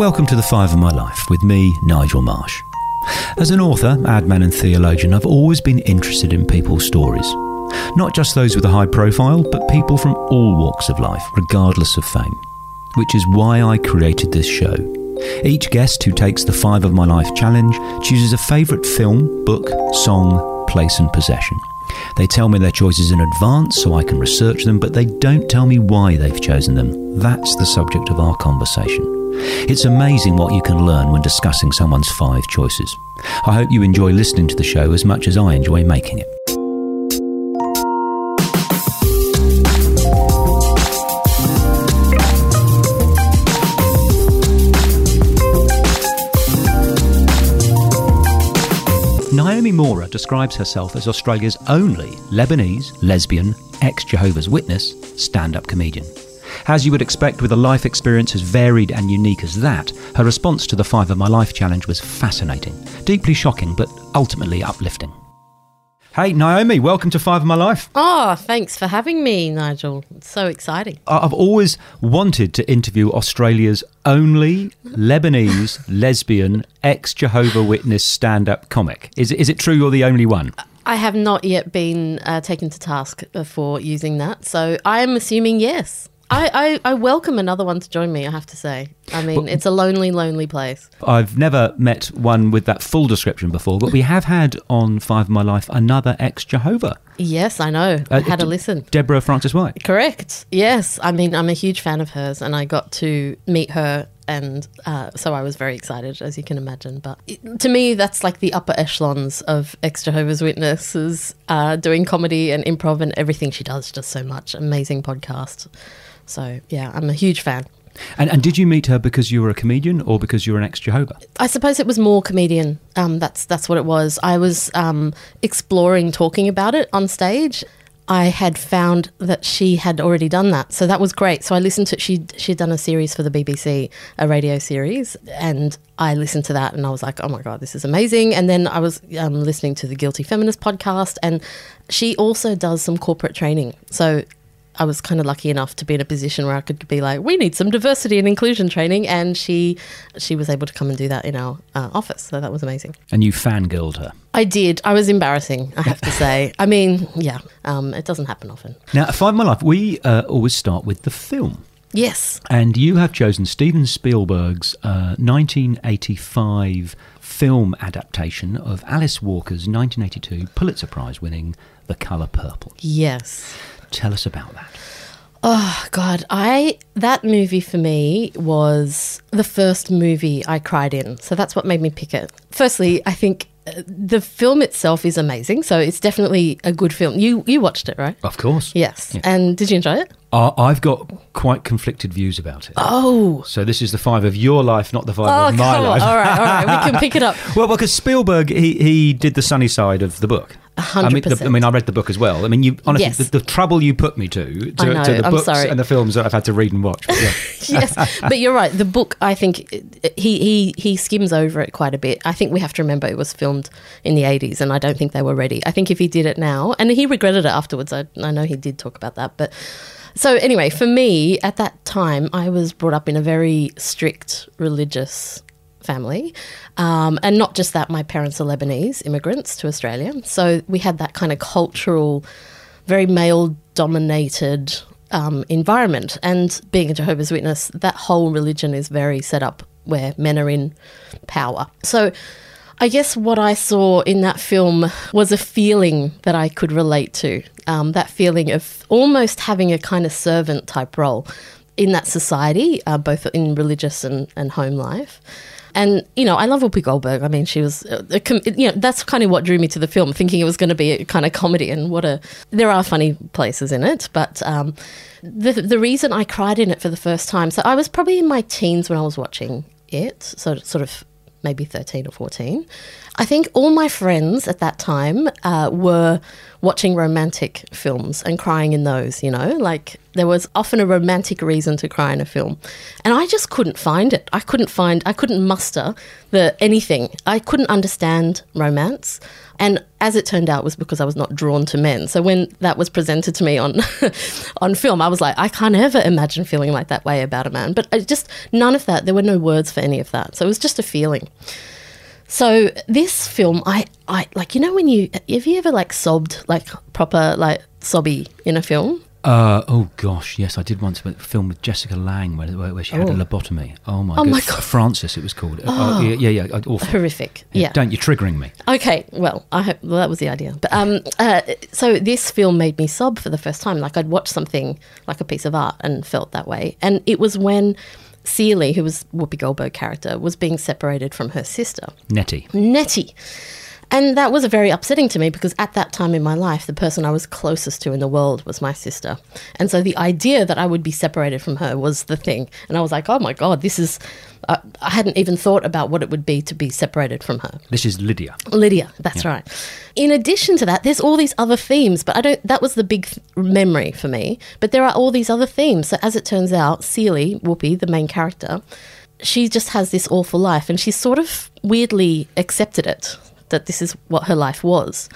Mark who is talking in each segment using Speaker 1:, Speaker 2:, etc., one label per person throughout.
Speaker 1: Welcome to The Five of My Life with me, Nigel Marsh. As an author, adman, and theologian, I've always been interested in people's stories. Not just those with a high profile, but people from all walks of life, regardless of fame. Which is why I created this show. Each guest who takes the Five of My Life challenge chooses a favourite film, book, song, place, and possession. They tell me their choices in advance so I can research them, but they don't tell me why they've chosen them. That's the subject of our conversation. It's amazing what you can learn when discussing someone's five choices. I hope you enjoy listening to the show as much as I enjoy making it. Naomi Mourra describes herself as Australia's only Lebanese, lesbian, ex Jehovah's Witness stand up comedian. As you would expect with a life experience as varied and unique as that, her response to the Five of My Life challenge was fascinating, deeply shocking, but ultimately uplifting. Hey, Naomi, welcome to Five of My Life.
Speaker 2: Oh, thanks for having me, Nigel. It's so exciting.
Speaker 1: I've always wanted to interview Australia's only Lebanese lesbian ex Jehovah Witness stand up comic. Is, is it true you're the only one?
Speaker 2: I have not yet been uh, taken to task for using that, so I am assuming yes. I, I, I, welcome another one to join me, I have to say. I mean, it's a lonely, lonely place.
Speaker 1: I've never met one with that full description before, but we have had on Five of My Life another ex Jehovah.
Speaker 2: Yes, I know. Uh, I had a listen.
Speaker 1: Deborah Frances White.
Speaker 2: Correct. Yes. I mean, I'm a huge fan of hers, and I got to meet her and uh, so I was very excited, as you can imagine. But it, to me, that's like the upper echelons of ex Jehovah's Witnesses uh, doing comedy and improv and everything she does. Just so much amazing podcast. So yeah, I'm a huge fan.
Speaker 1: And, and did you meet her because you were a comedian or because you were an ex Jehovah?
Speaker 2: I suppose it was more comedian. Um, that's that's what it was. I was um, exploring talking about it on stage. I had found that she had already done that, so that was great. So I listened to she she'd done a series for the BBC, a radio series, and I listened to that and I was like, oh my god, this is amazing. And then I was um, listening to the Guilty Feminist podcast, and she also does some corporate training. So I was kind of lucky enough to be in a position where I could be like, we need some diversity and inclusion training, and she she was able to come and do that in our uh, office. So that was amazing.
Speaker 1: And you fangirled her.
Speaker 2: I did. I was embarrassing, I have to say. I mean, yeah, um, it doesn't happen often.
Speaker 1: Now, Five My Life, we uh, always start with the film.
Speaker 2: Yes.
Speaker 1: And you have chosen Steven Spielberg's uh, 1985 film adaptation of Alice Walker's 1982 Pulitzer Prize winning The Colour Purple.
Speaker 2: Yes.
Speaker 1: Tell us about that.
Speaker 2: Oh God, I that movie for me was the first movie I cried in. So that's what made me pick it. Firstly, I think uh, the film itself is amazing. So it's definitely a good film. You you watched it, right?
Speaker 1: Of course.
Speaker 2: Yes. Yeah. And did you enjoy it?
Speaker 1: Uh, I've got quite conflicted views about it.
Speaker 2: Oh.
Speaker 1: So this is the five of your life, not the five oh, of my life.
Speaker 2: All right, all right. We can pick it up.
Speaker 1: well, because Spielberg, he, he did the sunny side of the book.
Speaker 2: 100%.
Speaker 1: I mean, the, I mean, I read the book as well. I mean, you honestly,
Speaker 2: yes.
Speaker 1: the, the, trouble you put me to, to,
Speaker 2: know,
Speaker 1: to the
Speaker 2: I'm
Speaker 1: books
Speaker 2: sorry.
Speaker 1: and the films that I've had to read and watch.
Speaker 2: But yeah. yes, but you're right. The book, I think, he, he, he skims over it quite a bit. I think we have to remember it was filmed in the 80s and I don't think they were ready. I think if he did it now, and he regretted it afterwards, I, I know he did talk about that, but so anyway, for me at that time, I was brought up in a very strict religious family. Um, and not just that, my parents are Lebanese immigrants to Australia. So we had that kind of cultural, very male dominated um, environment. And being a Jehovah's Witness, that whole religion is very set up where men are in power. So I guess what I saw in that film was a feeling that I could relate to. Um, that feeling of almost having a kind of servant type role in that society, uh, both in religious and, and home life. And you know, I love Whoopi Goldberg. I mean, she was, a, com- you know, that's kind of what drew me to the film, thinking it was going to be a kind of comedy. And what a, there are funny places in it, but um, the the reason I cried in it for the first time, so I was probably in my teens when I was watching it, so sort of maybe 13 or 14. I think all my friends at that time uh, were watching romantic films and crying in those, you know, like there was often a romantic reason to cry in a film. And I just couldn't find it. I couldn't find, I couldn't muster the anything. I couldn't understand romance. And as it turned out, it was because I was not drawn to men. So when that was presented to me on on film, I was like, I can't ever imagine feeling like that way about a man. But I just none of that. There were no words for any of that. So it was just a feeling. So this film, I, I like you know when you have you ever like sobbed like proper like sobby in a film?
Speaker 1: Uh, oh gosh, yes, I did once a film with Jessica Lange where, where, she had
Speaker 2: Oh.
Speaker 1: a lobotomy. Oh my,
Speaker 2: Oh
Speaker 1: God.
Speaker 2: my God.
Speaker 1: Frances, it was called. Oh, yeah, yeah, yeah, awful.
Speaker 2: Horrific. Yeah.
Speaker 1: Don't you're triggering me.
Speaker 2: Okay, well, I hope well, that was the idea. But um, uh, so this film made me sob for the first time. Like I'd watched something like a piece of art and felt that way, and it was when Celie, who was Whoopi Goldberg character, was being separated from her sister
Speaker 1: Nettie.
Speaker 2: Nettie. And that was very upsetting to me because at that time in my life, the person I was closest to in the world was my sister. And so the idea that I would be separated from her was the thing. And I was like, oh my God, this is. Uh, I hadn't even thought about what it would be to be separated from her.
Speaker 1: This is Lydia.
Speaker 2: Lydia, that's right. In addition to that, there's all these other themes, but I don't. That was the big th- memory for me. But there are all these other themes. So as it turns out, Celie Whoopi, the main character, she just has this awful life, and she's sort of weirdly accepted it that this is what her life was.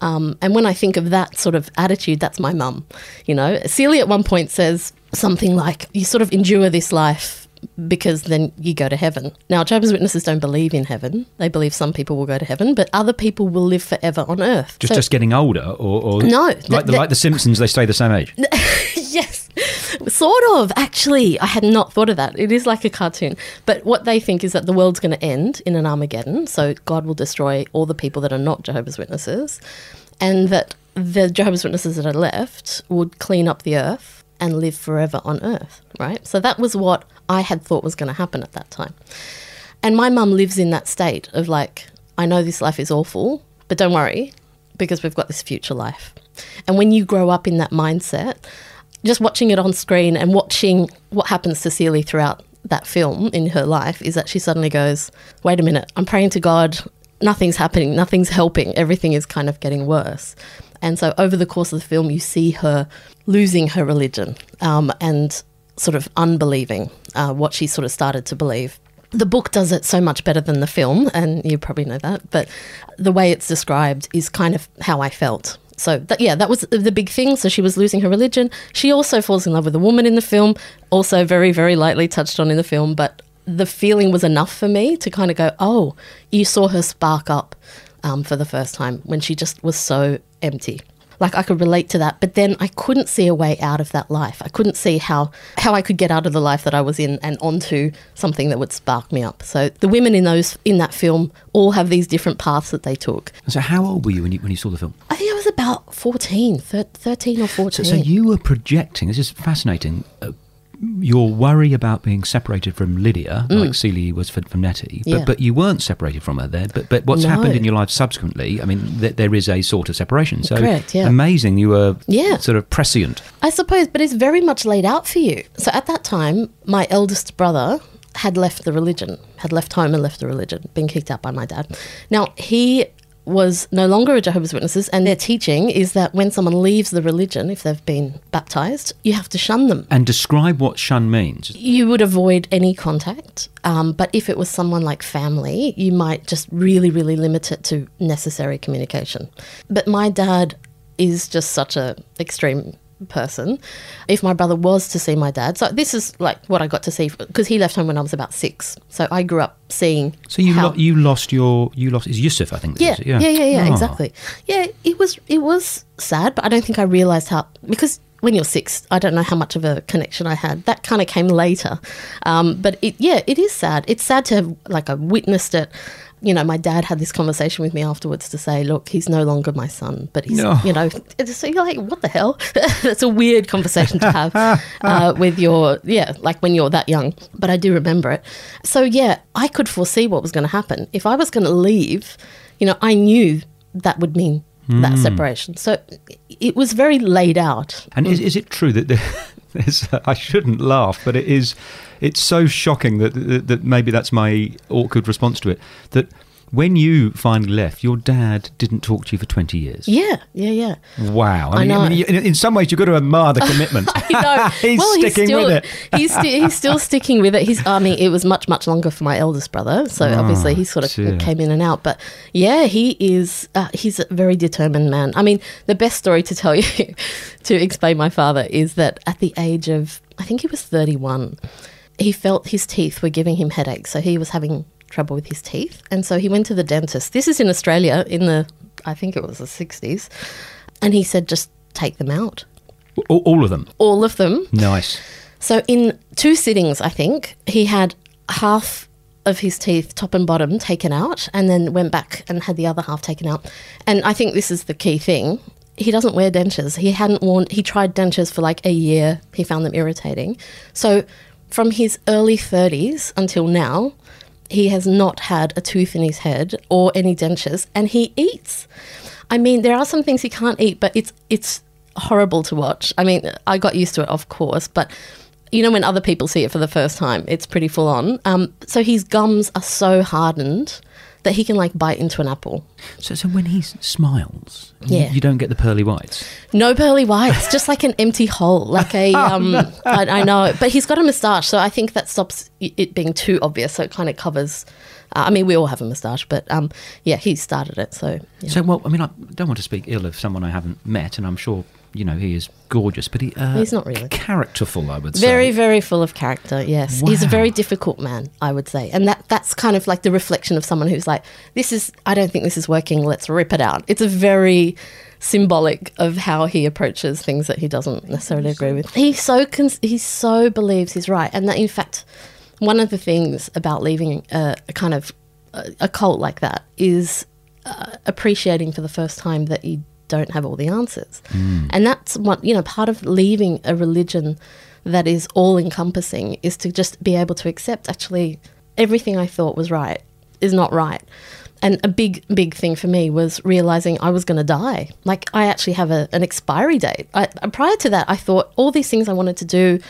Speaker 2: Um, and when I think of that sort of attitude, that's my mum. You know, Celia at one point says something like, "You sort of endure this life." Because then you go to heaven. Now, Jehovah's Witnesses don't believe in heaven. They believe some people will go to heaven, but other people will live forever on earth.
Speaker 1: Just
Speaker 2: So-
Speaker 1: just getting older, or, or
Speaker 2: No,
Speaker 1: like
Speaker 2: th-
Speaker 1: the,
Speaker 2: th-
Speaker 1: like the Simpsons, they stay the same age.
Speaker 2: yes, sort of. Actually, I had not thought of that. It is like a cartoon. But what they think is that the world's going to end in an Armageddon. So God will destroy all the people that are not Jehovah's Witnesses, and that the Jehovah's Witnesses that are left would clean up the earth and live forever on earth. Right. So that was what I had thought was going to happen at that time. And my mum lives in that state of like, I know this life is awful, but don't worry, because we've got this future life. And when you grow up in that mindset, just watching it on screen and watching what happens to Celie throughout that film in her life is that she suddenly goes, wait a minute, I'm praying to God, nothing's happening, nothing's helping, everything is kind of getting worse. And so over the course of the film, you see her losing her religion um, and sort of unbelieving uh, what she sort of started to believe. The book does it so much better than the film, and you probably know that, but the way it's described is kind of how I felt. So, that, yeah, that was the big thing. So, she was losing her religion. She also falls in love with a woman in the film, also very, very lightly touched on in the film, but the feeling was enough for me to kind of go, oh, you saw her spark up um, for the first time when she just was so empty. Like I could relate to that, but then I couldn't see a way out of that life. I couldn't see how how I could get out of the life that I was in and onto something that would spark me up. So the women in those in that film all have these different paths that they took.
Speaker 1: So how old were you when you when you saw the film?
Speaker 2: I think I was about 14, 13 or 14.
Speaker 1: So, so you were projecting. This is fascinating. Uh, your worry about being separated from Lydia, like Celie was for, from Nettie, but
Speaker 2: Mm. Yeah.
Speaker 1: but you weren't separated from her there. But but what's
Speaker 2: No.
Speaker 1: happened in your life subsequently? I mean, th- there is a sort of separation. So
Speaker 2: Correct, yeah.
Speaker 1: amazing. You were
Speaker 2: Yeah.
Speaker 1: sort of prescient.
Speaker 2: I suppose, but it's very much laid out for you. So at that time, my eldest brother had left the religion, had left home and left the religion, been kicked out by my dad. Now, he was no longer a Jehovah's Witnesses, and their teaching is that when someone leaves the religion, if they've been baptized, you have to shun them.
Speaker 1: And describe what shun means.
Speaker 2: You would avoid any contact, um, but if it was someone like family, you might just really, really limit it to necessary communication. But my dad is just such a extreme person. If my brother was to see my dad, so this is like what I got to see because he left home when I was about six. So I grew up seeing.
Speaker 1: So you
Speaker 2: how-
Speaker 1: lo- you lost your you lost is Yusuf I think.
Speaker 2: yeah,
Speaker 1: is it?
Speaker 2: yeah, yeah, yeah,
Speaker 1: Ah.
Speaker 2: exactly. Yeah, it was it was sad, but I don't think I realized how because when you're six, I don't know how much of a connection I had. That kind of came later, um, but it yeah, it is sad. It's sad to have like I witnessed it. You know, my dad had this conversation with me afterwards to say, "Look, he's no longer my son, but he's
Speaker 1: No.
Speaker 2: you know." So you're like, "What the hell?" That's a weird conversation to have uh, with your yeah, like when you're that young. But I do remember it. So yeah, I could foresee what was going to happen if I was going to leave you know, I knew that would mean that separation. So it was very laid out.
Speaker 1: And is, is it true that there's, I shouldn't laugh, but it is, it's so shocking that, that, that maybe that's my awkward response to it, that When you finally left, your dad didn't talk to you for 20 years.
Speaker 2: Yeah, yeah, yeah.
Speaker 1: Wow.
Speaker 2: I know.
Speaker 1: you- in, in some ways, you've got to admire the commitment. He's
Speaker 2: well,
Speaker 1: sticking
Speaker 2: still,
Speaker 1: with it.
Speaker 2: he's, sti- he's still sticking with it. He's, I mean, it was much, much longer for my eldest brother. So
Speaker 1: Oh,
Speaker 2: obviously he sort of
Speaker 1: dear.
Speaker 2: came in and out. But yeah, he is, uh, he's a very determined man. I mean, the best story to tell you to explain my father is that at the age of, I think he was 31, he felt his teeth were giving him headaches. So he was having trouble with his teeth. And so he went to the dentist. This is in Australia in the, I think it was the 60s. And he said, just take them out.
Speaker 1: all, all of them.
Speaker 2: All of them.
Speaker 1: Nice.
Speaker 2: So in two sittings, I think he had half of his teeth, top and bottom, taken out, and then went back and had the other half taken out. And I think this is the key thing. He doesn't wear dentures. He hadn't worn. He tried dentures for like a year. He found them irritating. So from his early thirties until now, he has not had a tooth in his head or any dentures, and he eats. I mean, there are some things he can't eat, but it's it's horrible to watch. I mean, I got used to it, of course, but you know, when other people see it for the first time, it's pretty full on. Um, so his gums are so hardened that he can like bite into an apple.
Speaker 1: So, so when he smiles,
Speaker 2: Yeah.
Speaker 1: you don't get the pearly whites.
Speaker 2: No pearly whites, just like an empty hole, like a. Um, I, I know, but he's got a moustache, so I think that stops it being too obvious. So it kind of covers. Uh, I mean, we all have a moustache, but um, yeah, he started it. So yeah.
Speaker 1: So, well, I mean, I don't want to speak ill of someone I haven't met, and I'm sure you know he is gorgeous, but he uh,
Speaker 2: He's not really.
Speaker 1: characterful. I would say.
Speaker 2: very very full of character yes he's a very difficult man i would say and that that's kind of like the reflection of someone who's like this is i don't think this is working let's rip it out it's a very symbolic of how he approaches things that he doesn't necessarily agree with he so cons- he so believes he's right and that in fact one of the things about leaving a, a kind of a, a cult like that is uh, appreciating for the first time that you don't have all the answers. Mm. And that's what, you know, part of leaving a religion that is all encompassing is to just be able to accept actually everything I thought was right is not right. And a big, big thing for me was realizing I was going to die. Like, I actually have a, an expiry date. I, prior to that, I thought all these things I wanted to do,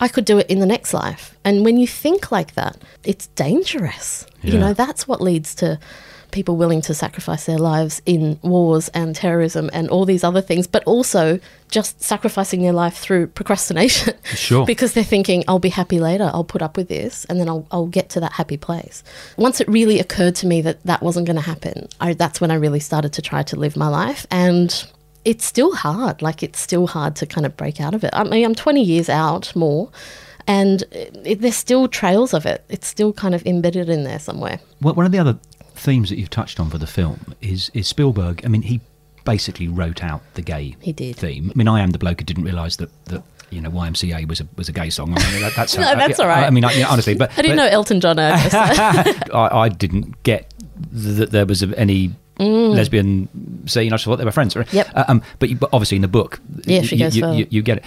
Speaker 2: I could do it in the next life. And when you think like that, it's dangerous. You know, that's what leads to people willing to sacrifice their lives in wars and terrorism and all these other things, but also just sacrificing their life through procrastination.
Speaker 1: Sure.
Speaker 2: because they're thinking, I'll be happy later, I'll put up with this, and then I'll, I'll get to that happy place. Once it really occurred to me that that wasn't going to happen, I, that's when I really started to try to live my life. And it's still hard. Like, it's still hard to kind of break out of it. I mean, I'm 20 years out more. And it, there's still trails of it. It's still kind of embedded in there somewhere.
Speaker 1: Well, one of the other themes that you've touched on for the film is is Spielberg. I mean, he basically wrote out the gay
Speaker 2: He did.
Speaker 1: theme. I mean, I am the bloke who didn't realise that that you know YMCA was a was a gay song. I mean, that, that's
Speaker 2: No, that's all right.
Speaker 1: I mean, I, yeah, honestly, but
Speaker 2: I didn't know Elton John.
Speaker 1: I, I didn't get that there was any lesbian scene. I just thought they were friends.
Speaker 2: Mm. Yep.
Speaker 1: Uh, um, but, you, but obviously in the book,
Speaker 2: Yeah,
Speaker 1: y-
Speaker 2: she goes
Speaker 1: you, you, you get it.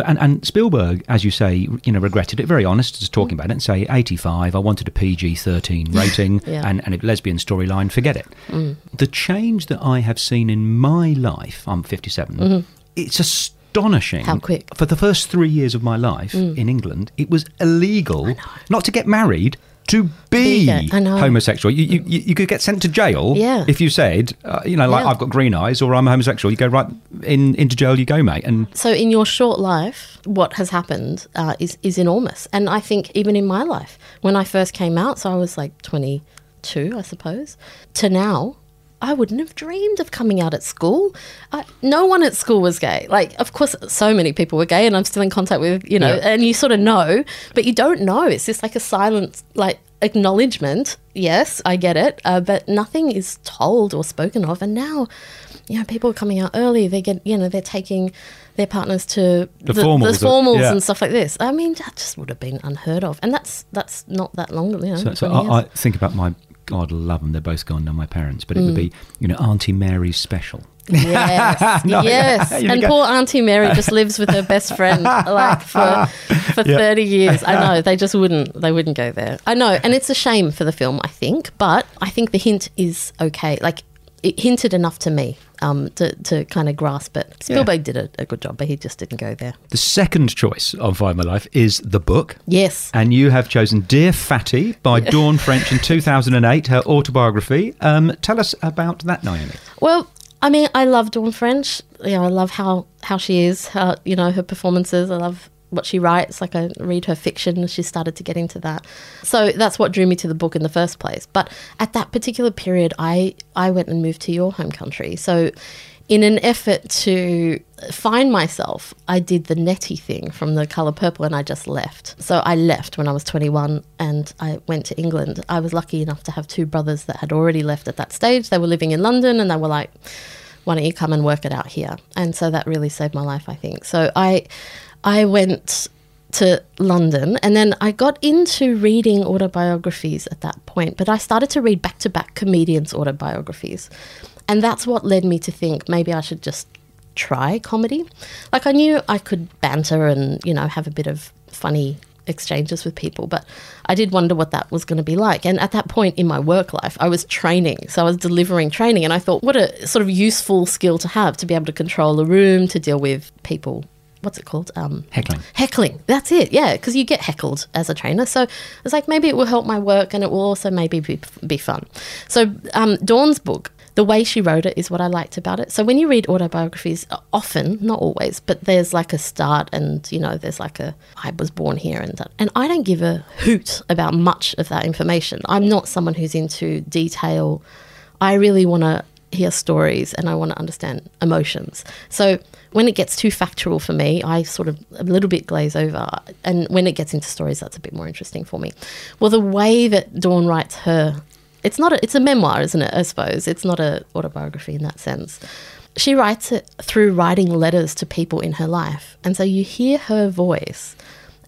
Speaker 1: But and, and Spielberg, as you say, you know, regretted it. Very honest, just
Speaker 2: Mm.
Speaker 1: talking about it and say eighty five. I wanted a PG thirteen rating
Speaker 2: Yeah. Mm.
Speaker 1: and, and a lesbian storyline. Forget it. The change that I have seen in my life. I'm 57. It's astonishing.
Speaker 2: Mm-hmm. How quick. Mm.
Speaker 1: For the first three years of my life in England, it was illegal not to get married. To be
Speaker 2: Be gay. I know.
Speaker 1: homosexual, you, you you could get sent to jail
Speaker 2: Yeah.
Speaker 1: if you said, uh, you know, like
Speaker 2: Yeah.
Speaker 1: I've got green eyes or I'm a homosexual. You go right in into jail. You go, mate. And
Speaker 2: So, in your short life, what has happened uh, is is enormous, and I think even in my life, when I first came out, so I was like twenty two, I suppose, to now. I wouldn't have dreamed of coming out at school. I, no one at school was gay. Like, of course, so many people were gay, and I'm still in contact with, you know,
Speaker 1: Yeah.
Speaker 2: and you sort of know, but you don't know. It's just like a silent, like, acknowledgement. Yes, I get it, uh, but nothing is told or spoken of. And now, you know, people are coming out early. They get, you know, they're taking their partners to
Speaker 1: The formals,
Speaker 2: the formals
Speaker 1: yeah.
Speaker 2: and stuff like this. I mean, that just would have been unheard of, and that's that's not that long, you know.
Speaker 1: so, so I, I think about my God, love them. They're both gone now. My parents, but it
Speaker 2: Mm.
Speaker 1: would be you know Auntie Mary's special.
Speaker 2: Yes,
Speaker 1: No,
Speaker 2: yes.
Speaker 1: you
Speaker 2: and
Speaker 1: go-
Speaker 2: poor Auntie Mary just lives with her best friend like for for
Speaker 1: Yeah.
Speaker 2: thirty years. I know they just wouldn't they wouldn't go there. I know, and it's a shame for the film. I think, but I think the hint is okay. Like it hinted enough to me. Um, to, to kind of grasp it. Spielberg did a, a good job, but he just didn't go there.
Speaker 1: The second choice on Five My Life is the book.
Speaker 2: Yes.
Speaker 1: And you have chosen Dear Fatty by Dawn French in 2008, her autobiography. Um, tell us about that, Naomi.
Speaker 2: Well, I mean, I love Dawn French. You know, I love how, how she is, how, you know, her performances. I love what she writes. Like I read her fiction, she started to get into that. So that's what drew me to the book in the first place. But at that particular period, I I went and moved to your home country. So in an effort to find myself, I did the Nettie thing from the color purple and I just left. So I left when I was 21 and I went to England. I was lucky enough to have two brothers that had already left at that stage. They were living in London and they were like, why don't you come and work it out here? And so that really saved my life, I think. So I I went to London and then I got into reading autobiographies at that point, but I started to read back to back comedians' autobiographies. And that's what led me to think maybe I should just try comedy. Like I knew I could banter and, you know, have a bit of funny exchanges with people, but I did wonder what that was going to be like. And at that point in my work life, I was training. So I was delivering training and I thought what a sort of useful skill to have to be able to control a room, to deal with people what's it called? Um,
Speaker 1: Heckling.
Speaker 2: Heckling. That's it. Yeah, because you get heckled as a trainer. So it's like maybe it will help my work, and it will also maybe be, be fun. So um, Dawn's book. The way she wrote it is what I liked about it. So when you read autobiographies, often, not always, but there's like a start, and you know, there's like a I was born here, and that. and I don't give a hoot about much of that information. I'm not someone who's into detail. I really want to hear stories and I want to understand emotions. So when it gets too factual for me, I sort of a little bit glaze over. And when it gets into stories, that's a bit more interesting for me. Well, the way that Dawn writes her, it's not a, it's a memoir, isn't it? I suppose it's not a autobiography in that sense. She writes it through writing letters to people in her life, and so you hear her voice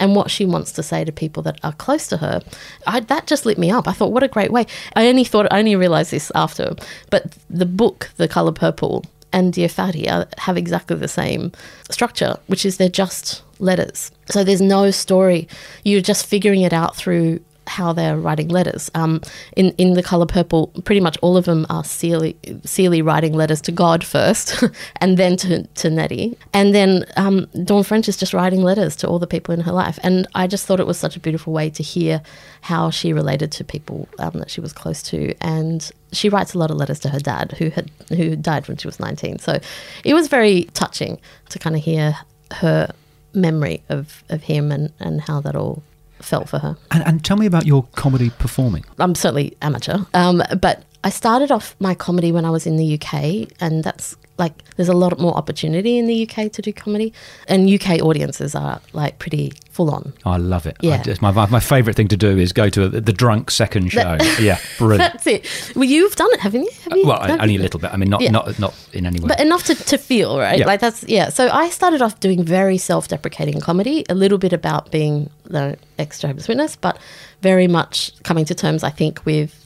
Speaker 2: and what she wants to say to people that are close to her. I, that just lit me up. I thought, what a great way. I only thought, I only realized this after, but the book, The Color Purple, and Dear Fatty are, have exactly the same structure, which is they're just letters. So there's no story. You're just figuring it out through how they're writing letters. Um, in in the color purple, pretty much all of them are Celie, Celie writing letters to God first, and then to, to Nettie, and then um, Dawn French is just writing letters to all the people in her life. And I just thought it was such a beautiful way to hear how she related to people um, that she was close to, and she writes a lot of letters to her dad, who had who died when she was nineteen. So it was very touching to kind of hear her memory of, of him and, and how that all felt for her.
Speaker 1: And, and tell me about your comedy performing.
Speaker 2: I'm certainly amateur, um, but I started off my comedy when I was in the UK, and that's like there's a lot more opportunity in the UK to do comedy, and UK audiences are like pretty full on.
Speaker 1: I love it.
Speaker 2: Yeah.
Speaker 1: I, my my favourite thing to do is go to a, the drunk second show. yeah, brilliant.
Speaker 2: That's it. Well, you've done it, haven't you? Have you
Speaker 1: well, only
Speaker 2: you?
Speaker 1: a little bit. I mean, not
Speaker 2: Yeah.
Speaker 1: not not in any way.
Speaker 2: But enough to, to feel, right?
Speaker 1: Yeah.
Speaker 2: Like that's yeah. So I started off doing very self deprecating comedy, a little bit about being the ex Jehovah's Witness, but very much coming to terms, I think, with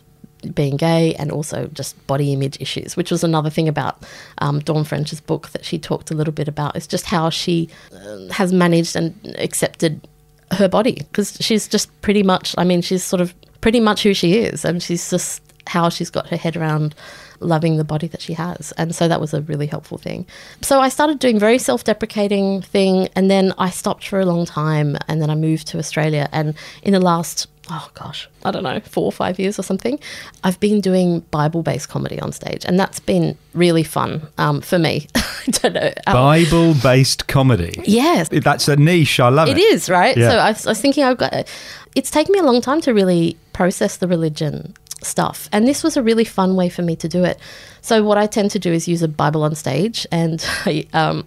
Speaker 2: being gay and also just body image issues, which was another thing about um, Dawn French's book that she talked a little bit about. Is just how she uh, has managed and accepted her body because she's just pretty much. I mean, she's sort of pretty much who she is, and she's just how she's got her head around loving the body that she has. And so that was a really helpful thing. So I started doing very self-deprecating thing and then I stopped for a long time and then I moved to Australia and in the last oh gosh, I don't know, 4 or 5 years or something, I've been doing Bible-based comedy on stage and that's been really fun um, for me. I don't know. Um,
Speaker 1: Bible based comedy.
Speaker 2: yes.
Speaker 1: That's a niche. I love it.
Speaker 2: It is, right?
Speaker 1: Yeah.
Speaker 2: So I was, I was thinking I've got it's taken me a long time to really process the religion stuff. And this was a really fun way for me to do it. So what I tend to do is use a Bible on stage and I, um,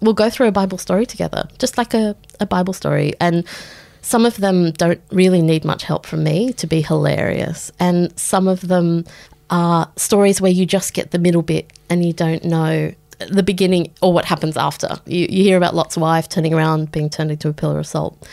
Speaker 2: we'll go through a Bible story together, just like a, a Bible story. And some of them don't really need much help from me to be hilarious. And some of them are stories where you just get the middle bit and you don't know the beginning or what happens after. You, you hear about Lot's wife turning around, being turned into a pillar of salt,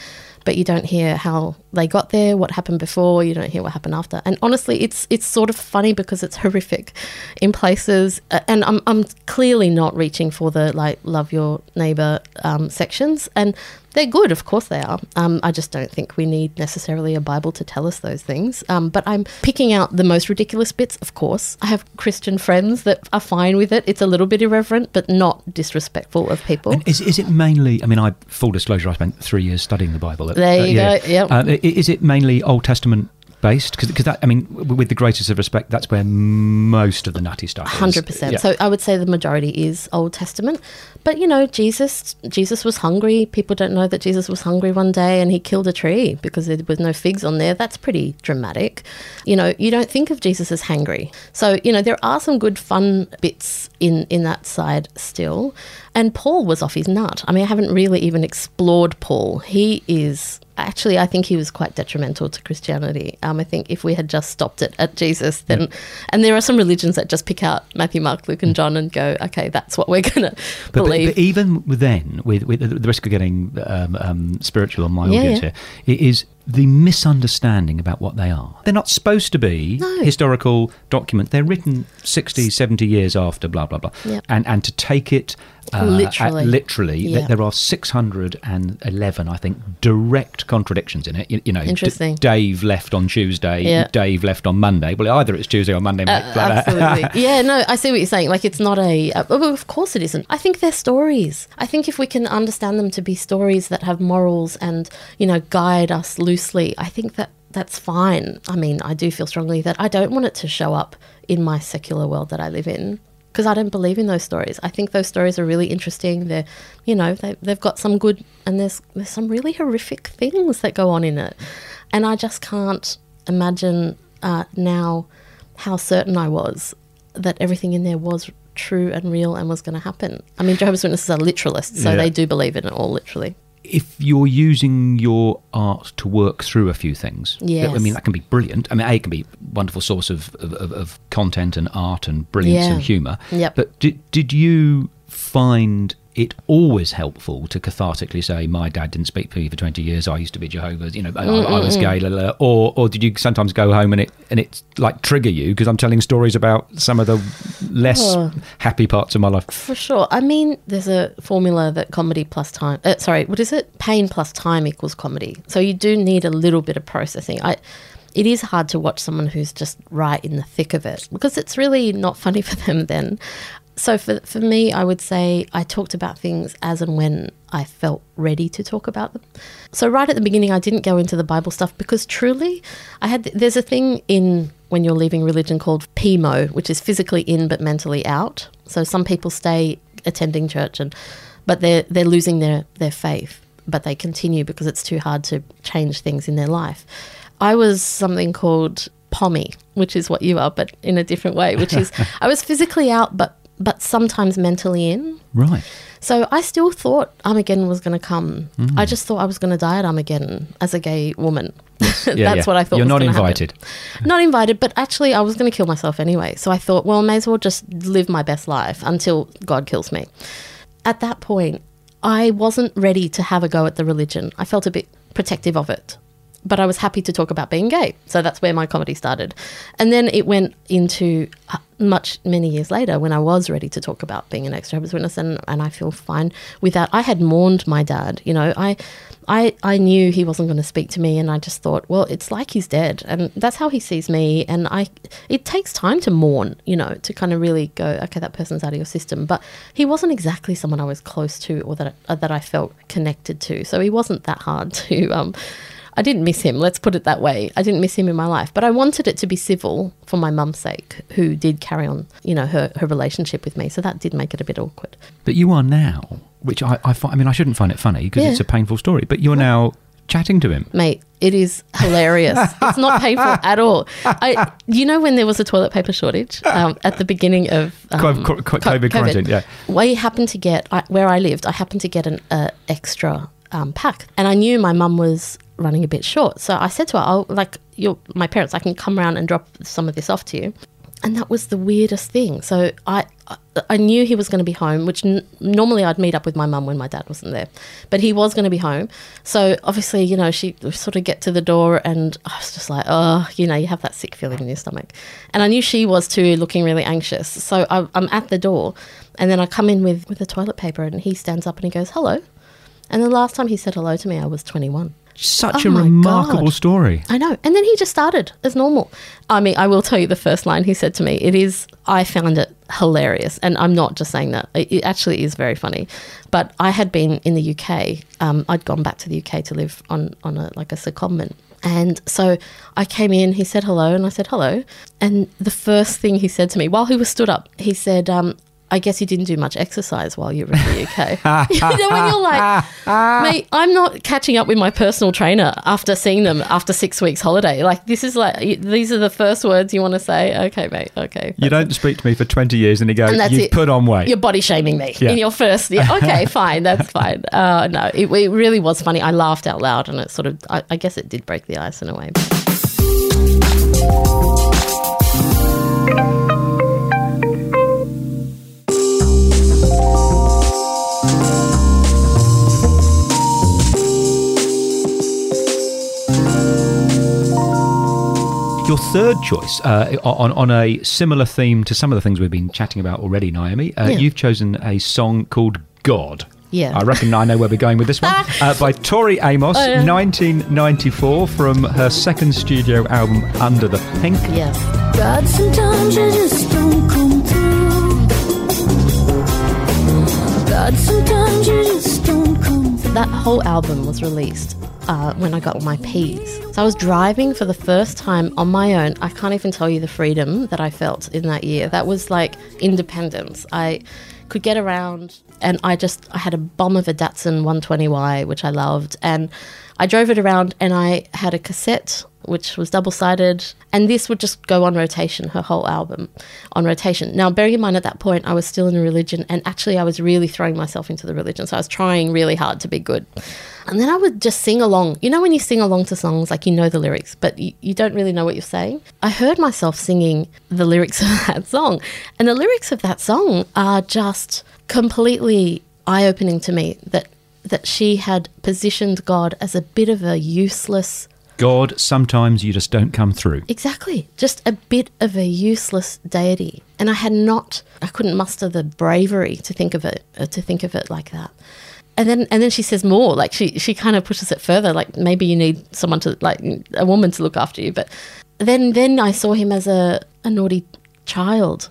Speaker 2: but you don't hear how they got there, what happened before. You don't hear what happened after. And honestly, it's it's sort of funny because it's horrific in places. uh, And I'm I'm clearly not reaching for the like love your neighbor um, sections. And They're good, of course they are. Um, I just don't think we need necessarily a Bible to tell us those things. Um, but I'm picking out the most ridiculous bits, of course. I have Christian friends that are fine with it. It's a little bit irreverent, but not disrespectful of people.
Speaker 1: And is, is it mainly, I mean, I full disclosure, I spent three years studying the Bible. At,
Speaker 2: There you
Speaker 1: at
Speaker 2: go,
Speaker 1: Yale.
Speaker 2: yep.
Speaker 1: Uh, is it mainly Old Testament based? Because that, I mean, with the greatest of respect, that's where most of the nutty stuff is.
Speaker 2: Hundred percent.
Speaker 1: Yeah.
Speaker 2: So I would say the majority is Old Testament, but you know, Jesus, Jesus was hungry. People don't know that Jesus was hungry one day and he killed a tree because there was no figs on there. That's pretty dramatic. You know, you don't think of Jesus as hangry. So you know, there are some good fun bits in in that side still. And Paul was off his nut. I mean, I haven't really even explored Paul. He is actually, I think he was quite detrimental to Christianity. Um, I think if we had just stopped it at Jesus, then, and there are some religions that just pick out Matthew, Mark, Luke, and John and go, okay, that's what we're going to
Speaker 1: But, but,
Speaker 2: believe.
Speaker 1: but even then, with, with the risk of getting um, um, spiritual on my
Speaker 2: Yeah,
Speaker 1: audience
Speaker 2: yeah.
Speaker 1: here, it is the misunderstanding about what they are. They're not supposed to be
Speaker 2: No.
Speaker 1: historical documents. They're written 60, 70 years after, blah, blah, blah.
Speaker 2: Yep.
Speaker 1: And, and to take it uh,
Speaker 2: Literally.
Speaker 1: at- literally th-
Speaker 2: Yeah.
Speaker 1: there are 611, I think, direct contradictions in it. You, you know, D-
Speaker 2: Interesting.
Speaker 1: Dave left on Tuesday,
Speaker 2: Yeah.
Speaker 1: Dave left on Monday. Well, either it's Tuesday or Monday.
Speaker 2: Uh,
Speaker 1: like
Speaker 2: absolutely. yeah, no, I see what you're saying. Like, it's not a. Uh, well, of course it isn't. I think they're stories. I think if we can understand them to be stories that have morals and, you know, guide us loosely, I think that that's fine. I mean, I do feel strongly that I don't want it to show up in my secular world that I live in. Because I don't believe in those stories. I think those stories are really interesting. They're, you know, they, they've got some good, and there's there's some really horrific things that go on in it, and I just can't imagine uh, now how certain I was that everything in there was true and real and was going to happen. I mean, Jehovah's Witnesses are literalists, so
Speaker 1: Yeah.
Speaker 2: they do believe in it all literally.
Speaker 1: If you're using your art to work through a few things,
Speaker 2: Yes.
Speaker 1: I mean that can be brilliant. I mean, a it can be a wonderful source of, of, of- of content and art and brilliance
Speaker 2: Yeah.
Speaker 1: and humour.
Speaker 2: Yep.
Speaker 1: But did did you find it always helpful to cathartically say, "My dad didn't speak to me for twenty years. I used to be Jehovah's. You know, I, I was gay." La, la, la," or or did you sometimes go home and it and it like trigger you because I'm telling stories about some of the less
Speaker 2: Oh.
Speaker 1: happy parts of my life?
Speaker 2: For sure. I mean, there's a formula that comedy plus time, uh, sorry, what is it? Pain plus time equals comedy. So you do need a little bit of processing. I, it is hard to watch someone who's just right in the thick of it because it's really not funny for them then. So for, for me, I would say I talked about things as and when I felt ready to talk about them. So right at the beginning, I didn't go into the Bible stuff because truly, I had there's a thing in when you're leaving religion called PIMO, which is physically in but mentally out. So some people stay attending church and but they're they're losing their their faith, but they continue because it's too hard to change things in their life. I was something called POMI, which is what you are, but in a different way, which is I was physically out but but sometimes mentally in.
Speaker 1: Right.
Speaker 2: So I still thought Armageddon was going to come.
Speaker 1: Mm.
Speaker 2: I just thought I was going to die at Armageddon as a gay woman. That's
Speaker 1: Yeah, yeah.
Speaker 2: what I thought.
Speaker 1: You're not
Speaker 2: gonna happen.
Speaker 1: invited.
Speaker 2: Not invited, but actually, I was going to kill myself anyway. So I thought, well, I may as well just live my best life until God kills me. At that point, I wasn't ready to have a go at the religion. I felt a bit protective of it. But I was happy to talk about being gay. So that's where my comedy started. And then it went into uh, much, many years later when I was ready to talk about being an ex Jehovah's Witness and, and I feel fine with that. I had mourned my dad. You know, I, I, I knew he wasn't going to speak to me and I just thought, well, it's like he's dead. And that's how he sees me. And I, it takes time to mourn, you know, to kind of really go, okay, that person's out of your system. But he wasn't exactly someone I was close to or that, uh, that I felt connected to. So he wasn't that hard to, um, I didn't miss him, let's put it that way. I didn't miss him in my life, but I wanted it to be civil for my mum's sake, who did carry on, you know, her, her relationship with me. So that did make it a bit awkward.
Speaker 1: But you are now, which I, I I mean, I shouldn't find it funny because
Speaker 2: Yeah.
Speaker 1: it's a painful story, but you're now chatting to him.
Speaker 2: Mate, it is hilarious. it's not painful at all. I, you know, when there was a toilet paper shortage um, at the beginning of um,
Speaker 1: Co- co- co- COVID quarantine, yeah.
Speaker 2: we happened to get I, where I lived. I happened to get an uh, extra um, pack, and I knew my mum was running a bit short. So I said to her, "I'll like your my parents. I can come around and drop some of this off to you." And that was the weirdest thing. So I I- knew he was going to be home, which n- normally I'd meet up with my mum when my dad wasn't there, but he was going to be home. So obviously, you know, she sort of get to the door, and I was just like, oh, you know, you have that sick feeling in your stomach, and I knew she was too, looking really anxious. So I, I'm at the door, and then I come in with with the toilet paper, and he stands up and he goes, hello. And the last time he said hello to me, I was 21.
Speaker 1: Such
Speaker 2: Oh
Speaker 1: a remarkable
Speaker 2: God.
Speaker 1: story.
Speaker 2: I know. And then he just started as normal. I mean, I will tell you the first line he said to me. It is, I found it hilarious. And I'm not just saying that. It, actually is very funny. But I had been in the UK. Um, I'd gone back to the UK to live on, on a, like a secondment. And so I came in, he said hello, and I said hello. And the first thing he said to me while he was stood up, he said, um, I guess you didn't do much exercise while you were in the UK. you know, when you're like, mate, I'm not catching up with my personal trainer after seeing them after six weeks holiday. Like, this is like, these are the first words you want to say. Okay, mate, okay.
Speaker 1: You don't speak to me for 20 years and you go,
Speaker 2: And that's
Speaker 1: you've
Speaker 2: it.
Speaker 1: put on weight.
Speaker 2: You're body shaming me
Speaker 1: Yeah.
Speaker 2: in your first. Yeah, okay, fine, that's fine. Uh, no, it, it really was funny. I laughed out loud, and it sort of, I, I guess, it did break the ice in a way.
Speaker 1: Your third choice, uh, on, on a similar theme to some of the things we've been chatting about already, Naomi, uh,
Speaker 2: Yeah.
Speaker 1: you've chosen a song called God.
Speaker 2: Yeah.
Speaker 1: I reckon I know where we're going with this one. Uh, by Tori Amos,
Speaker 2: Oh, yeah.
Speaker 1: 1994, from her second studio album, Under the Pink.
Speaker 2: Yes.
Speaker 3: God, sometimes you just don't come through. God, sometimes you just don't come through.
Speaker 2: That whole album was released uh, when I got my P's. So I was driving for the first time on my own. I can't even tell you the freedom that I felt in that year. That was like independence. I could get around and I just I had a bomb of a Datsun 120Y which I loved and I drove it around and I had a cassette which was double sided and this would just go on rotation her whole album on rotation. Now bearing in mind at that point I was still in a religion and actually I was really throwing myself into the religion so I was trying really hard to be good. And then I would just sing along. You know when you sing along to songs like you know the lyrics but you, you don't really know what you're saying? I heard myself singing the lyrics of that song and the lyrics of that song are just completely eye-opening to me that that she had positioned God as a bit of a useless
Speaker 1: God, sometimes you just don't come through.
Speaker 2: Exactly. Just a bit of a useless deity. And I had not I couldn't muster the bravery to think of it uh, to think of it like that. And then and then she says more, like she she kind of pushes it further like maybe you need someone to like a woman to look after you, but then then I saw him as a a naughty child.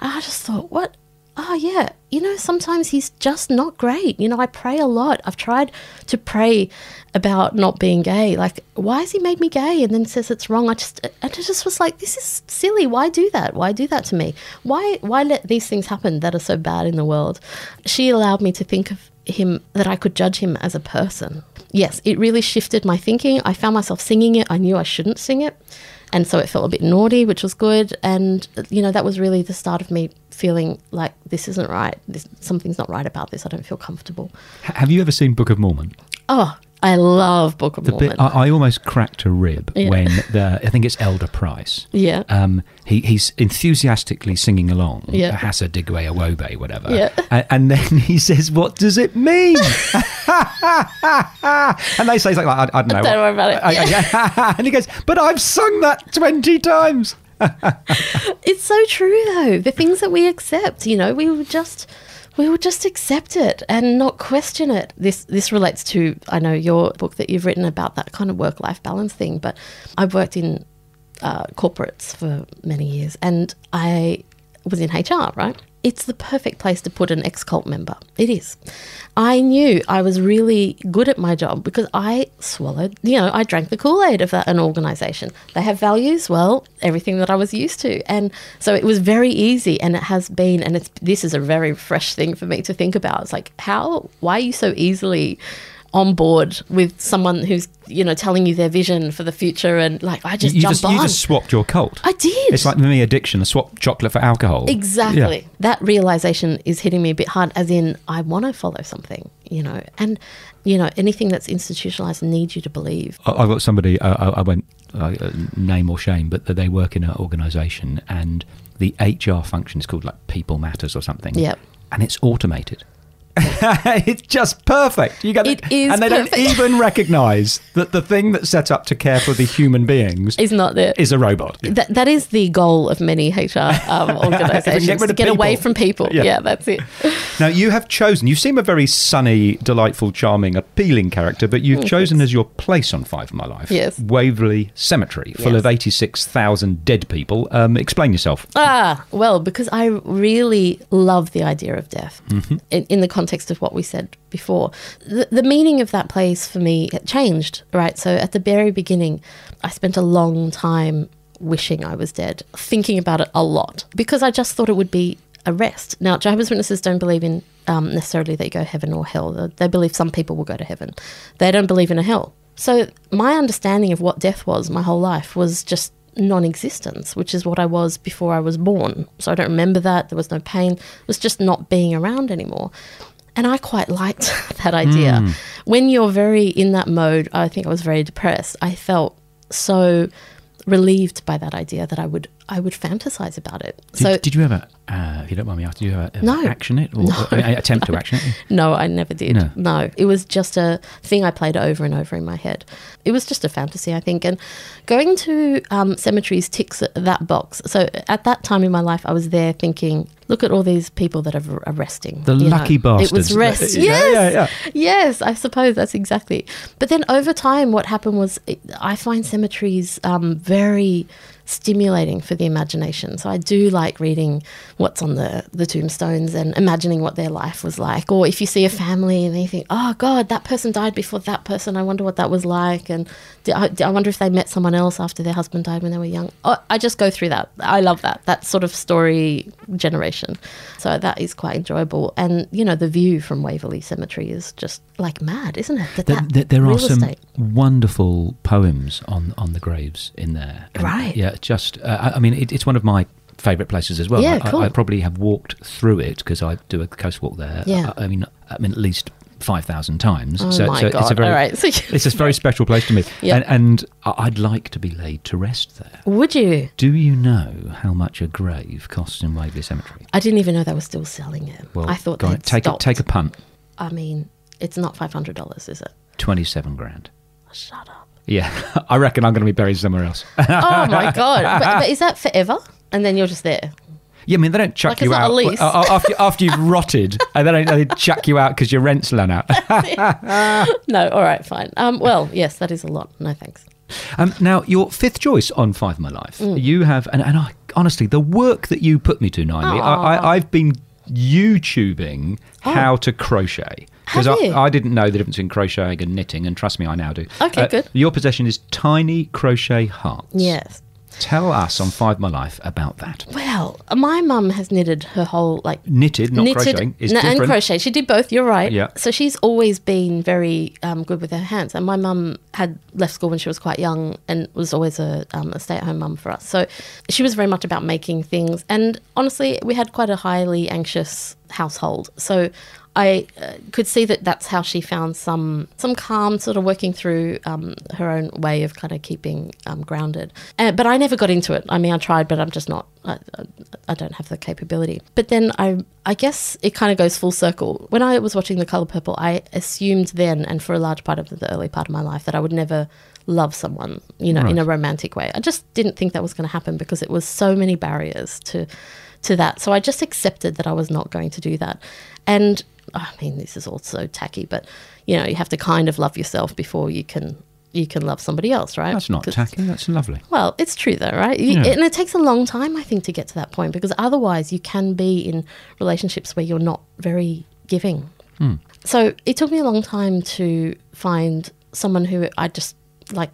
Speaker 2: I just thought, what oh yeah you know sometimes he's just not great. You know i pray a lot. I've tried to pray about not being gay. Like why has he made me gay? And then says it's wrong. I just i just was like this is silly. Why do that? Why do that to me? Why why let these things happen that are so bad in the world? She allowed me to think of him that i could judge him as a person. Yes it really shifted my thinking. I found myself singing it. I knew i shouldn't sing it and so it felt a bit naughty, which was good. And you know that was really the start of me feeling like this isn't right. This, something's not right about this. I don't feel comfortable.
Speaker 1: H- have you ever seen Book of Mormon?
Speaker 2: Oh, I love Book of
Speaker 1: The
Speaker 2: Mormon.
Speaker 1: bit, I, I almost cracked a rib
Speaker 2: Yeah.
Speaker 1: when the I think it's Elder Price.
Speaker 2: Yeah.
Speaker 1: Um, he, he's enthusiastically singing along.
Speaker 2: Yeah.
Speaker 1: Hasa Diga Eebowai, whatever.
Speaker 2: Yeah.
Speaker 1: And, and then he says, "What does it mean?" and they say something like, "I, I don't know."
Speaker 2: Don't worry about it.
Speaker 1: I- and he goes, "But I've sung that twenty times."
Speaker 2: It's so true though. The things that we accept, you know, we would just we would just accept it and not question it. This this relates to I know your book that you've written about that kind of work life balance thing, but I've worked in uh, corporates for many years and I was in HR, right? It's the perfect place to put an ex cult member. It is. I knew I was really good at my job because I swallowed, you know, I drank the Kool Aid of an organization. They have values, well, everything that I was used to. And so it was very easy and it has been, and it's, this is a very fresh thing for me to think about. It's like, how, why are you so easily on board with someone who's, you know, telling you their vision for the future? And like, I just
Speaker 1: you,
Speaker 2: jump
Speaker 1: just,
Speaker 2: on.
Speaker 1: you just swapped your cult.
Speaker 2: I did.
Speaker 1: It's like me addiction. I swapped chocolate for alcohol.
Speaker 2: Exactly.
Speaker 1: Yeah.
Speaker 2: That realization is hitting me a bit hard, as in, I want to follow something, you know, and, you know, anything that's institutionalized needs you to believe.
Speaker 1: I- I've got somebody, uh, I I won't uh, name or shame, but they work in an organisation and the HR function is called like People Matters or something.
Speaker 2: Yep.
Speaker 1: And it's automated. it's just perfect. You get
Speaker 2: It is
Speaker 1: and they
Speaker 2: perfect.
Speaker 1: don't even recognise that the thing that's set up to care for the human beings
Speaker 2: Is not there.
Speaker 1: is a robot.
Speaker 2: That, that is the goal of many HR um, organizations
Speaker 1: Get
Speaker 2: to get away from people.
Speaker 1: Yeah.
Speaker 2: Yeah. that's it.
Speaker 1: Now you have chosen. You seem a very sunny, delightful, charming, appealing character, but you've chosen as your place on Five of My Life,
Speaker 2: Mm, Yes.
Speaker 1: Waverley Cemetery, full
Speaker 2: Yes.
Speaker 1: of eighty-six thousand dead people. Um, explain yourself.
Speaker 2: Ah, well, because I really love the idea of death in, in the context of what we said before. The, the meaning of that place for me changed, right? So at the very beginning, I spent a long time wishing I was dead, thinking about it a lot, because I just thought it would be a rest. Now, Jehovah's Witnesses don't believe in um, necessarily that you go heaven or hell. They- They believe some people will go to heaven. They don't believe in a hell. So my understanding of what death was my whole life was just non-existence, which is what I was before I was born. So I don't remember that. There was no pain. It was just not being around anymore. And I quite liked that idea. When you're very in that mode, I think I was very depressed. I felt so relieved by that idea that I would I would fantasize about it.
Speaker 1: Did,
Speaker 2: so
Speaker 1: did you ever, uh, if you don't mind me asking, did you ever, ever
Speaker 2: No.
Speaker 1: action it or uh, attempt to action it?
Speaker 2: No, I never did.
Speaker 1: No.
Speaker 2: No. it was just a thing I played over and over in my head. It was just a fantasy, I think. And going to um, cemeteries ticks that box. So at that time in my life, I was there thinking, look at all these people that are are resting.
Speaker 1: The
Speaker 2: lucky know.
Speaker 1: lucky
Speaker 2: It was rest.
Speaker 1: Yeah,
Speaker 2: yes.
Speaker 1: yeah, yeah.
Speaker 2: Yes, I suppose that's exactly. But then over time, what happened was I find cemeteries um, very stimulating for the imagination. So I do like reading what's on the, the tombstones and imagining what their life was like. Or if you see a family and you think, oh God, that person died before that person, I wonder what that was like. And I, I wonder if they met someone else after their husband died when they were young. Oh, I just go through that. I love that, that sort of story generation. So that is quite enjoyable. And, you know, the view from Waverley Cemetery is just like mad, isn't it? That,
Speaker 1: There,
Speaker 2: that
Speaker 1: there, are some
Speaker 2: estate.
Speaker 1: wonderful poems on, on the graves in there. And,
Speaker 2: Right.
Speaker 1: Yeah, just, uh, I mean, it, it's one of my favourite places as well.
Speaker 2: Yeah,
Speaker 1: I,
Speaker 2: cool.
Speaker 1: I, I probably have walked through it because I do a coast walk there.
Speaker 2: Yeah.
Speaker 1: I, I mean, I mean, at least 5,000 times.
Speaker 2: Oh
Speaker 1: so,
Speaker 2: my
Speaker 1: so it's a
Speaker 2: God.
Speaker 1: very,
Speaker 2: All right. So
Speaker 1: it's a very special place to me.
Speaker 2: Yeah.
Speaker 1: And, and I'd like to be laid to rest there.
Speaker 2: Would you?
Speaker 1: Do you know how much a grave costs in Waverley Cemetery?
Speaker 2: I didn't even know they were still selling it.
Speaker 1: Well,
Speaker 2: I thought they'd
Speaker 1: take a, take a punt.
Speaker 2: I mean, it's not five hundred dollars, is it?
Speaker 1: 27 grand.
Speaker 2: Shut up.
Speaker 1: Yeah, I reckon I'm going to be buried somewhere else.
Speaker 2: Oh my god! But, but is that forever? And then you're just there.
Speaker 1: Yeah, I mean, they don't chuck
Speaker 2: Like,
Speaker 1: you
Speaker 2: it's not
Speaker 1: out
Speaker 2: a lease.
Speaker 1: after, after you've rotted, and they don't they chuck you out because your rent's run out.
Speaker 2: No, all right, fine. Um, well, yes, that is a lot. No thanks.
Speaker 1: um, now, your fifth choice on Five of My Life,
Speaker 2: Mm.
Speaker 1: you have, and, and I, honestly, the work that you put me to, Naomi, I, I, I've been YouTubing how to crochet. Because. I. I didn't know the difference in crocheting and knitting, and trust me, I now do.
Speaker 2: Okay, good.
Speaker 1: Your possession is tiny crochet hearts.
Speaker 2: Yes.
Speaker 1: Tell us on Five My Life about that.
Speaker 2: Well, my mum has knitted her whole like
Speaker 1: Knitted, not crocheting, is
Speaker 2: no, and
Speaker 1: different.
Speaker 2: crochet. She did both. You're right.
Speaker 1: Yeah.
Speaker 2: So she's always been very um, good with her hands. And my mum had left school when she was quite young and was always a, um, a stay-at-home mum for us. So she was very much about making things. And honestly, we had quite a highly anxious household. So I uh, could see that that's how she found some some calm, sort of working through um, her own way of kind of keeping um, grounded. Uh, but I never got into it. I mean, I tried, but I'm just not. I, I- I don't have the capability. But then I, I guess it kind of goes full circle. When I was watching The Color Purple, I assumed then, and for a large part of the early part of my life, that I would never love someone, you know, in a romantic way. I just didn't think that was going to happen because it was so many barriers to to that. So I just accepted that I was not going to do that. And I mean, this is all so tacky, but you know, you have to kind of love yourself before you can you can love somebody else, right?
Speaker 1: That's not tacky. That's lovely.
Speaker 2: well, it's true though, right? You,
Speaker 1: Yeah.
Speaker 2: And it takes a long time, I think, to get to that point because otherwise you can be in relationships where you're not very giving. Hmm. So it took me a long time to find someone who I just like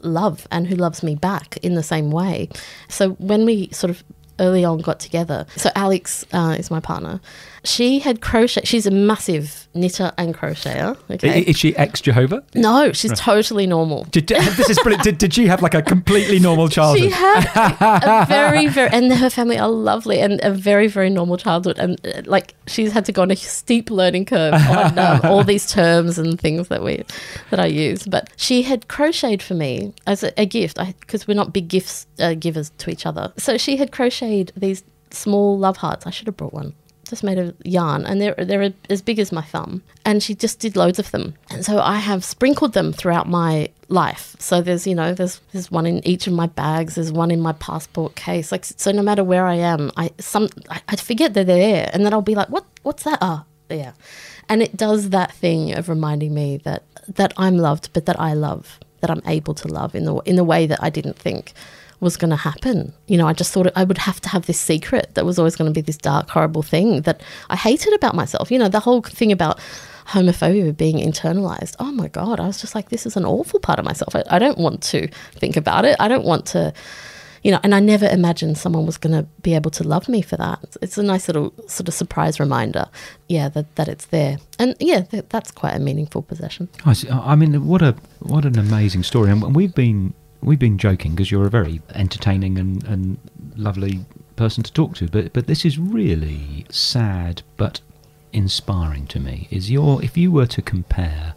Speaker 2: love and who loves me back in the same way. So when we sort of early on got together, so Alex uh, is my partner. She had crochet. She's a massive knitter and crocheter. Okay.
Speaker 1: Is she ex Jehovah?
Speaker 2: no, she's totally normal.
Speaker 1: Did, this is brilliant. Did, did she have like a completely normal childhood?
Speaker 2: She had a very, very, and her family are lovely and a very, very normal childhood. And uh, like she's had to go on a steep learning curve on um, all these terms and things that we that I use. But she had crocheted for me as a, a gift because we're not big gifts uh, givers to each other. So she had crocheted these small love hearts. I should have brought one just made of yarn, and they're they're as big as my thumb. And she just did loads of them, and so I have sprinkled them throughout my life. So there's you know there's there's one in each of my bags. There's one in my passport case. Like so, no matter where I am, I some I, I forget that they're there, and then I'll be like, what what's that? Ah, yeah, and it does that thing of reminding me that that I'm loved, but that I love, that I'm able to love in the in the way that I didn't think was going to happen. You know, I just thought I would have to have this secret that was always going to be this dark, horrible thing that I hated about myself. You know, the whole thing about homophobia being internalized. Oh my God, I was just like, this is an awful part of myself. I, I don't want to think about it. I don't want to, you know, and I never imagined someone was going to be able to love me for that. It's, a nice little sort of surprise reminder, yeah, that, that it's there. And yeah, that, that's quite a meaningful possession.
Speaker 1: I, see. I mean, what a what an amazing story, and we've been we've been joking because you're a very entertaining and, and lovely person to talk to, but but this is really sad but inspiring to me. Is your if you were to compare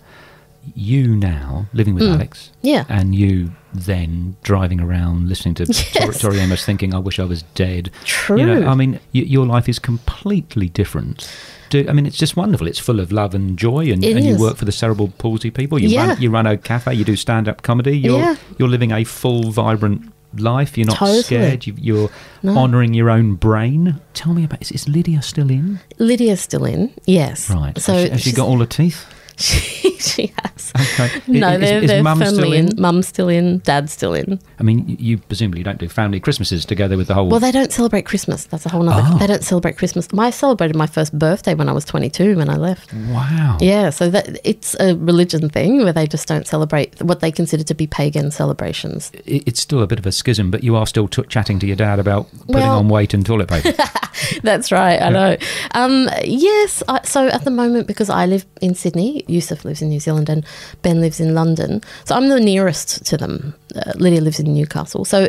Speaker 1: you now living with mm. Alex,
Speaker 2: Yeah.
Speaker 1: and you then driving around listening to Tori,
Speaker 2: Yes.
Speaker 1: Tori Amos, thinking, "I wish I was dead."
Speaker 2: True.
Speaker 1: You know, I mean, y- your life is completely different. Do, I mean, it's just wonderful. It's full of love and joy, and, and you work for the cerebral palsy people. You
Speaker 2: Yeah.
Speaker 1: run, you run a cafe. You do stand-up comedy. You're
Speaker 2: Yeah.
Speaker 1: you're living a full, vibrant life. You're not
Speaker 2: Totally.
Speaker 1: scared. You, you're
Speaker 2: No.
Speaker 1: honouring your own brain. Tell me about. Is, is Lydia still in?
Speaker 2: Lydia's still in, yes.
Speaker 1: Right.
Speaker 2: So
Speaker 1: has she, has she got all her teeth?
Speaker 2: she, she has.
Speaker 1: Okay.
Speaker 2: No,
Speaker 1: Is-
Speaker 2: they're,
Speaker 1: is
Speaker 2: they're
Speaker 1: mum still in?
Speaker 2: in. Mum's still in. Dad's still in.
Speaker 1: I mean, you presumably don't do family Christmases together with the whole.
Speaker 2: Well, they don't celebrate Christmas. That's a whole nother.
Speaker 1: Oh.
Speaker 2: They don't celebrate Christmas. I celebrated my first birthday when I was 22 when I left.
Speaker 1: wow.
Speaker 2: Yeah, so that it's a religion thing where they just don't celebrate what they consider to be pagan celebrations.
Speaker 1: It- It's still a bit of a schism, but you are still t- chatting to your dad about putting
Speaker 2: Well-
Speaker 1: on weight and toilet paper.
Speaker 2: That's right, I know. Um, yes, I, so at the moment, because I live in Sydney, Yusuf lives in New Zealand, and Ben lives in London, so I'm the nearest to them. Uh, Lydia lives in Newcastle, so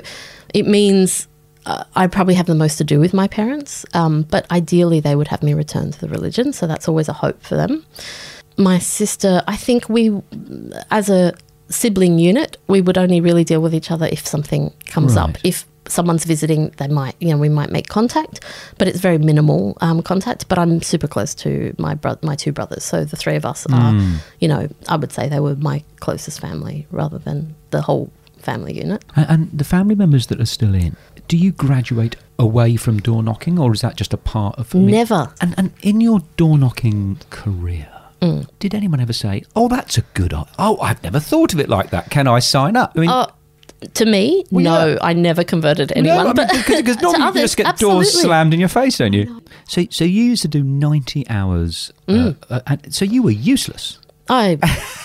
Speaker 2: it means uh, I probably have the most to do with my parents. Um, but ideally, they would have me return to the religion, so that's always a hope for them. My sister, I think we, as a sibling unit, we would only really deal with each other if something comes up. If someone's visiting, they might, you know, we might make contact, but it's very minimal um, contact. But I'm super close to my bro- my two brothers, so the three of us are, you know, I would say they were my closest family rather than the whole family unit.
Speaker 1: and, and the family members that are still in, do you graduate away from door knocking, or is that just a part of me?
Speaker 2: Never.
Speaker 1: And, and in your door knocking career,
Speaker 2: Mm.
Speaker 1: did anyone ever say, "Oh, that's a good idea. Oh, I've never thought of it like that. Can I sign up?" I mean,
Speaker 2: Oh, to me,
Speaker 1: Well,
Speaker 2: no,
Speaker 1: yeah.
Speaker 2: I never converted
Speaker 1: no,
Speaker 2: anyone.
Speaker 1: I mean,
Speaker 2: but
Speaker 1: because, because
Speaker 2: to
Speaker 1: normally you
Speaker 2: others,
Speaker 1: just get doors slammed in your face, don't you? So, so you used to do ninety hours.
Speaker 2: Mm.
Speaker 1: Uh, uh, and so you were useless.
Speaker 2: I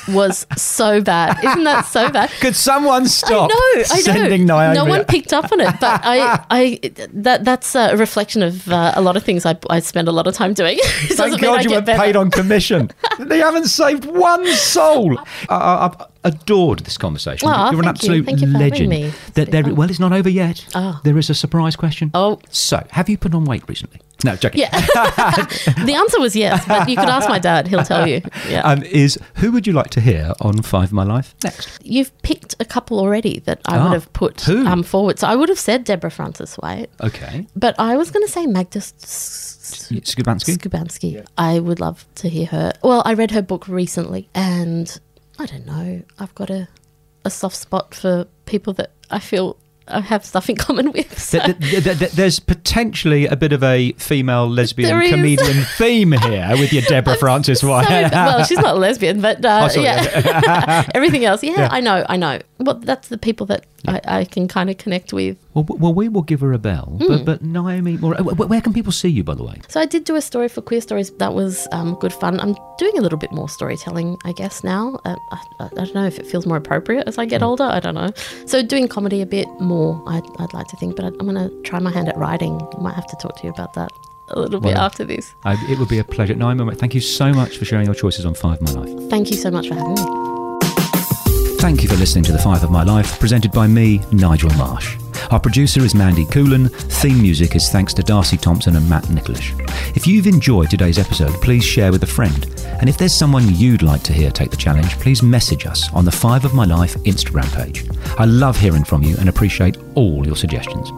Speaker 2: was so bad. Isn't that so bad?
Speaker 1: Could someone stop
Speaker 2: I know, I know.
Speaker 1: sending Naomi?
Speaker 2: No one picked up on it, but I, I, that that's a reflection of uh, a lot of things I, I spend a lot of time doing. It doesn't
Speaker 1: Thank God you were
Speaker 2: better.
Speaker 1: paid on commission. they haven't saved one soul. I, I, I've adored this conversation.
Speaker 2: Aw,
Speaker 1: You're an
Speaker 2: you.
Speaker 1: absolute
Speaker 2: Thank you for having
Speaker 1: legend.
Speaker 2: me. It's
Speaker 1: There- there- well, it's not over yet.
Speaker 2: Ah.
Speaker 1: There is a surprise question.
Speaker 2: Oh.
Speaker 1: So, have you put on weight recently? No, joking.
Speaker 2: Yeah, the answer was yes, but you could ask my dad; he'll tell you. Yeah,
Speaker 1: Um, is who would you like to hear on Five of My Life next?
Speaker 2: you've picked a couple already that I
Speaker 1: Ah,
Speaker 2: would have put um, forward. So I would have said Deborah Frances White,
Speaker 1: Okay.
Speaker 2: but I was going to say Magda
Speaker 1: Szubanski?
Speaker 2: Szubanski. I would love to hear her. Well, I read her book recently, and I don't know. I've got a a soft spot for people that I feel I have stuff in common with. So.
Speaker 1: Th- th- th- th- There's potentially a bit of a female lesbian comedian theme here with your Deborah Frances
Speaker 2: So-
Speaker 1: White.
Speaker 2: well, she's not a lesbian, but uh,
Speaker 1: Oh, sorry,
Speaker 2: yeah, everything else. Yeah,
Speaker 1: Yeah.
Speaker 2: I know, I know. Well, that's the people that I, I can kind of connect with.
Speaker 1: Well, well, we will give her a bell.
Speaker 2: Hmm.
Speaker 1: But, but Naomi, uh, where can people see you, by the way?
Speaker 2: So I did do a story for Queer Stories. That was um, good fun. I'm doing a little bit more storytelling, I guess now. Uh, I, I don't know if it feels more appropriate as I get older. I don't know. So doing comedy a bit more, I'd, I'd like to think. But I, I'm going to try my hand at writing. I might have to talk to you about that a little bit
Speaker 1: Well,
Speaker 2: after this.
Speaker 1: Uh, it would be a pleasure. Naomi, thank you so much for sharing your choices on Five of My Life.
Speaker 2: Thank you so much for having me.
Speaker 1: Thank you for listening to The Five of My Life, presented by me, Nigel Marsh. Our producer is Mandy Coolan. Theme music is thanks to Darcy Thompson and Matt Nicholish. If you've enjoyed today's episode, please share with a friend. And if there's someone you'd like to hear take the challenge, please message us on the Five of My Life Instagram page. I love hearing from you and appreciate all your suggestions.